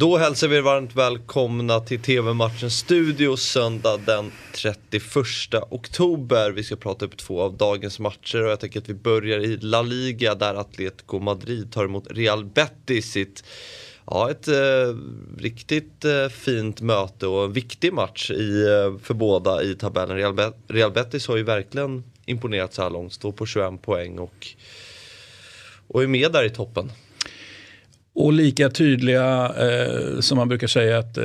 Då hälsar vi er varmt välkomna till TV-matchen Studio söndag den 31 oktober. Vi ska prata upp två av dagens matcher och jag tänker att vi börjar i La Liga där Atletico Madrid tar emot Real Betis sitt Ja, ett eh, riktigt eh, fint möte och en viktig match i, eh, för båda i tabellen. Real, Be Real Betis har ju verkligen imponerat så här långt, står på 21 poäng och, och är med där i toppen. Och lika tydliga eh, som man brukar säga att eh,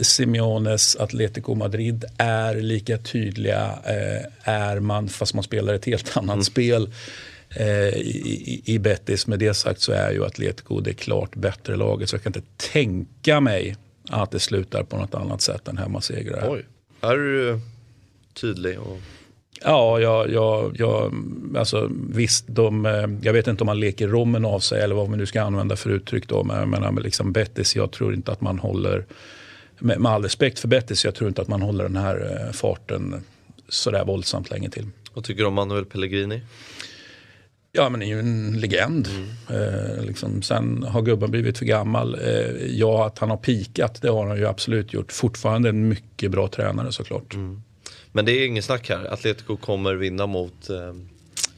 Simeones Atletico Madrid är lika tydliga eh, är man fast man spelar ett helt annat mm. spel eh, i, i Betis. Med det sagt så är ju Atletico det klart bättre laget så jag kan inte tänka mig att det slutar på något annat sätt än hemmasegrar. Oj, här är du tydlig. Och Ja, jag, jag, jag, alltså, visst, de, eh, jag vet inte om man leker rommen av sig eller vad vi nu ska använda för uttryck. Då, men, men liksom Bettis, jag tror inte att man håller, med, med all respekt för Bettis, jag tror inte att man håller den här eh, farten sådär våldsamt länge till. Vad tycker du om Manuel Pellegrini? Ja men är ju en legend. Mm. Eh, liksom. Sen har gubben blivit för gammal. Eh, ja att han har pikat det har han ju absolut gjort. Fortfarande en mycket bra tränare såklart. Mm. Men det är inget snack här. Atletico kommer vinna mot... Eh...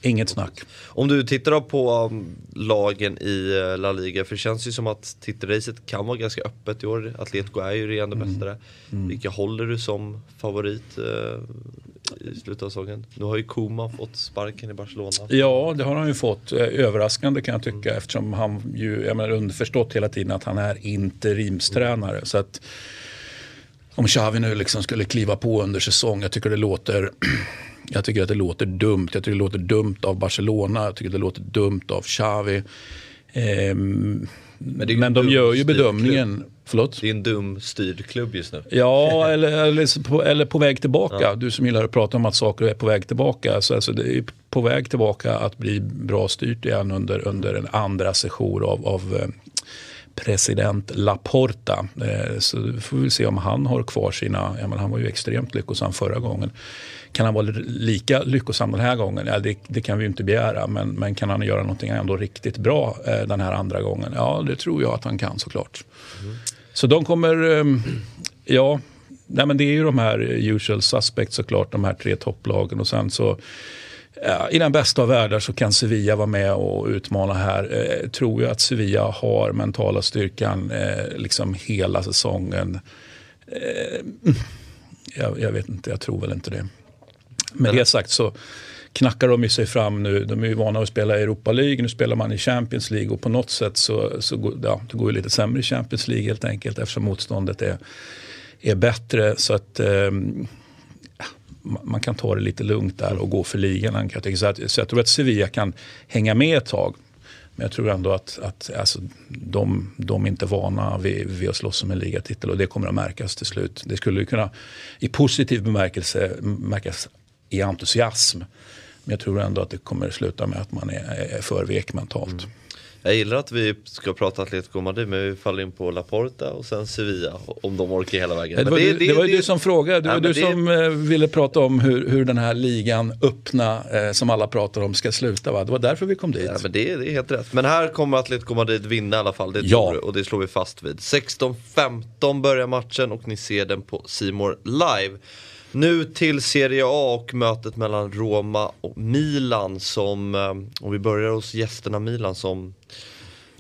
Inget snack. Om du tittar på um, lagen i uh, La Liga, för det känns ju som att titelracet kan vara ganska öppet i år. Atletico är ju regerande mm. mästare. Mm. Vilka håller du som favorit uh, i slutet av säsongen? Nu har ju Kuma fått sparken i Barcelona. Ja, det har han ju fått. Eh, överraskande kan jag tycka mm. eftersom han ju, jag menar underförstått hela tiden att han är interimstränare. Så att om Xavi nu liksom skulle kliva på under säsong. Jag tycker det låter jag tycker att det låter dumt. Jag tycker det låter dumt av Barcelona. Jag tycker det låter dumt av Xavi. Ehm, men, men de gör ju bedömningen. Förlåt? Det är en dum styrd klubb just nu. Ja, eller, eller, på, eller på väg tillbaka. Ja. Du som gillar att prata om att saker är på väg tillbaka. Så alltså, det är på väg tillbaka att bli bra styrt igen under, under en andra session av, av eh, president Laporta. Eh, så får vi se om han har kvar sina, ja, men han var ju extremt lyckosam förra gången. Kan han vara lika lyckosam den här gången? Ja, det, det kan vi inte begära. Men, men kan han göra någonting ändå riktigt bra eh, den här andra gången? Ja, det tror jag att han kan såklart. Mm. Så de kommer, eh, ja, nej, men det är ju de här usual suspects såklart, de här tre topplagen. Och sen så i den bästa av världar så kan Sevilla vara med och utmana här. Eh, tror jag att Sevilla har mentala styrkan eh, liksom hela säsongen. Eh, jag, jag, vet inte, jag tror väl inte det. Med det sagt så knackar de ju sig fram nu. De är ju vana att spela i Europa League, nu spelar man i Champions League och på något sätt så, så ja, det går ju lite sämre i Champions League helt enkelt eftersom motståndet är, är bättre. Så att eh, man kan ta det lite lugnt där och gå för ligan. Så, att, så jag tror att Sevilla kan hänga med ett tag. Men jag tror ändå att, att alltså, de, de är inte vana vid, vid att slåss om en ligatitel och det kommer att märkas till slut. Det skulle kunna i positiv bemärkelse märkas i entusiasm. Men jag tror ändå att det kommer att sluta med att man är, är för vek mentalt. Mm. Jag gillar att vi ska prata Atletico Madrid men vi faller in på Laporta och sen Sevilla om de orkar hela vägen. Det var, det, du, det, det var ju du som frågade, det var du som eh, ville prata om hur, hur den här ligan öppna eh, som alla pratar om ska sluta. Va? Det var därför vi kom dit. Ja, men det, är helt rätt. Men här kommer Atletico Madrid vinna i alla fall, det ja. och det slår vi fast vid. 16-15 börjar matchen och ni ser den på Simor live. Nu till Serie A och mötet mellan Roma och Milan som, eh, om vi börjar hos gästerna Milan som,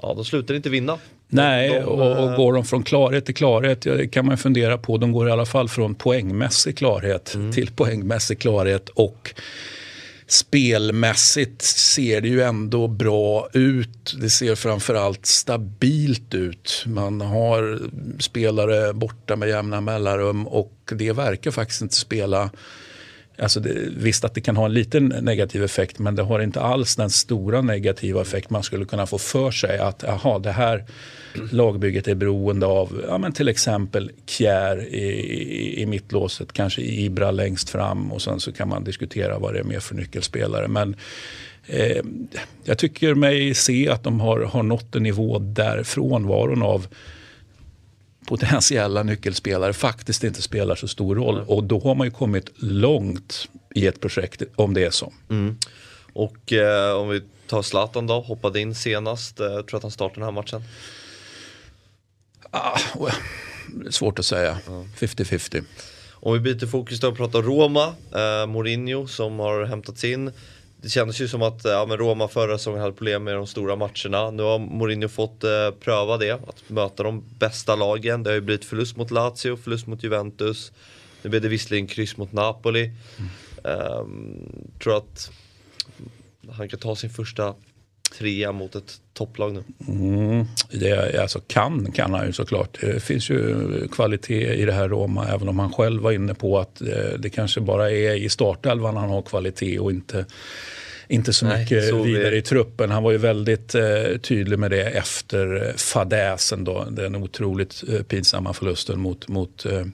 ja de slutar inte vinna. Nej, de, och, och, går de från klarhet till klarhet, det kan man fundera på. De går i alla fall från poängmässig klarhet mm. till poängmässig klarhet. och spelmässigt ser det ju ändå bra ut. Det ser framförallt stabilt ut. Man har spelare borta med jämna mellanrum och det verkar faktiskt inte spela Alltså det, visst att det kan ha en liten negativ effekt men det har inte alls den stora negativa effekt man skulle kunna få för sig att aha, det här lagbygget är beroende av ja, men till exempel Kjär i, i, i mittlåset, kanske Ibra längst fram och sen så kan man diskutera vad det är mer för nyckelspelare. Men eh, jag tycker mig se att de har, har nått en nivå där frånvaron av potentiella nyckelspelare faktiskt inte spelar så stor roll. Och då har man ju kommit långt i ett projekt om det är så. Mm. Och eh, om vi tar Zlatan då, hoppade in senast. Eh, tror att han startar den här matchen? Ah, svårt att säga. 50-50. Om vi byter fokus då och pratar Roma, eh, Mourinho som har hämtats in. Det kändes ju som att ja, men Roma förra säsongen hade problem med de stora matcherna. Nu har Mourinho fått eh, pröva det, att möta de bästa lagen. Det har ju blivit förlust mot Lazio, förlust mot Juventus. Nu blev det visserligen kryss mot Napoli. Mm. Eh, tror att han kan ta sin första trea mot ett topplag nu? Mm, det, alltså kan kan han ju såklart. Det finns ju kvalitet i det här Roma även om han själv var inne på att det, eh, det kanske bara är i startelvan han har kvalitet och inte inte så Nej, mycket så vidare vi... i truppen. Han var ju väldigt eh, tydlig med det efter fadäsen då, den otroligt eh, pinsamma förlusten mot, mot eh,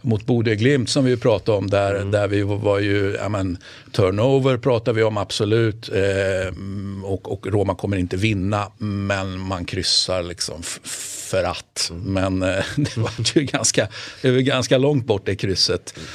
mot Bode Glimt som vi pratade om där, mm. där vi var ju, ja men, turnover pratar vi om absolut eh, och, och Roma kommer inte vinna men man kryssar liksom för att. Mm. Men eh, det var ju ganska, det var ganska långt bort det krysset. Mm.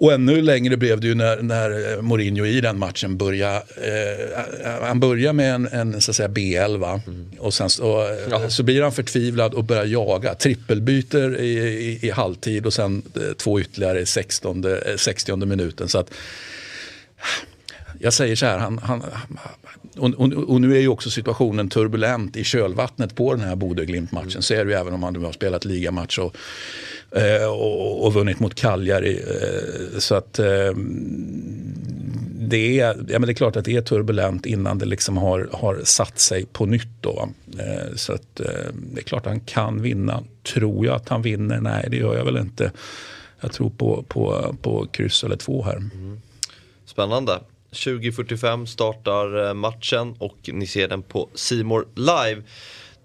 Och ännu längre blev det ju när, när Mourinho i den matchen började. Eh, han börjar med en, en så att säga B11 mm. och sen så, ja. så blir han förtvivlad och börjar jaga. Trippelbyter i, i, i halvtid och sen eh, två ytterligare i 16, 60 minuten. Så att, jag säger så här, han, han, och, och, och, nu är ju också situationen turbulent i kölvattnet på den här Bodö-Glimt-matchen. Mm. Så är det ju även om han nu har spelat ligamatch. Och, Eh, Eh, och, och, vunnit mot Cagliari. Eh, så att eh, det är, ja, men det är klart att det är turbulent innan det liksom har, har satt sig på nytt. Då. Så att, det är klart att han kan vinna. Tror jag att han vinner? Nej, det gör jag väl inte. Jag tror på, på, på kryss eller två här. Mm. Spännande. 20.45 startar matchen och ni ser den på Simor live.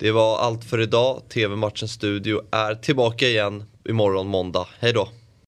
Det var allt för idag. TV-matchens studio är tillbaka igen imorgon måndag. Hej då!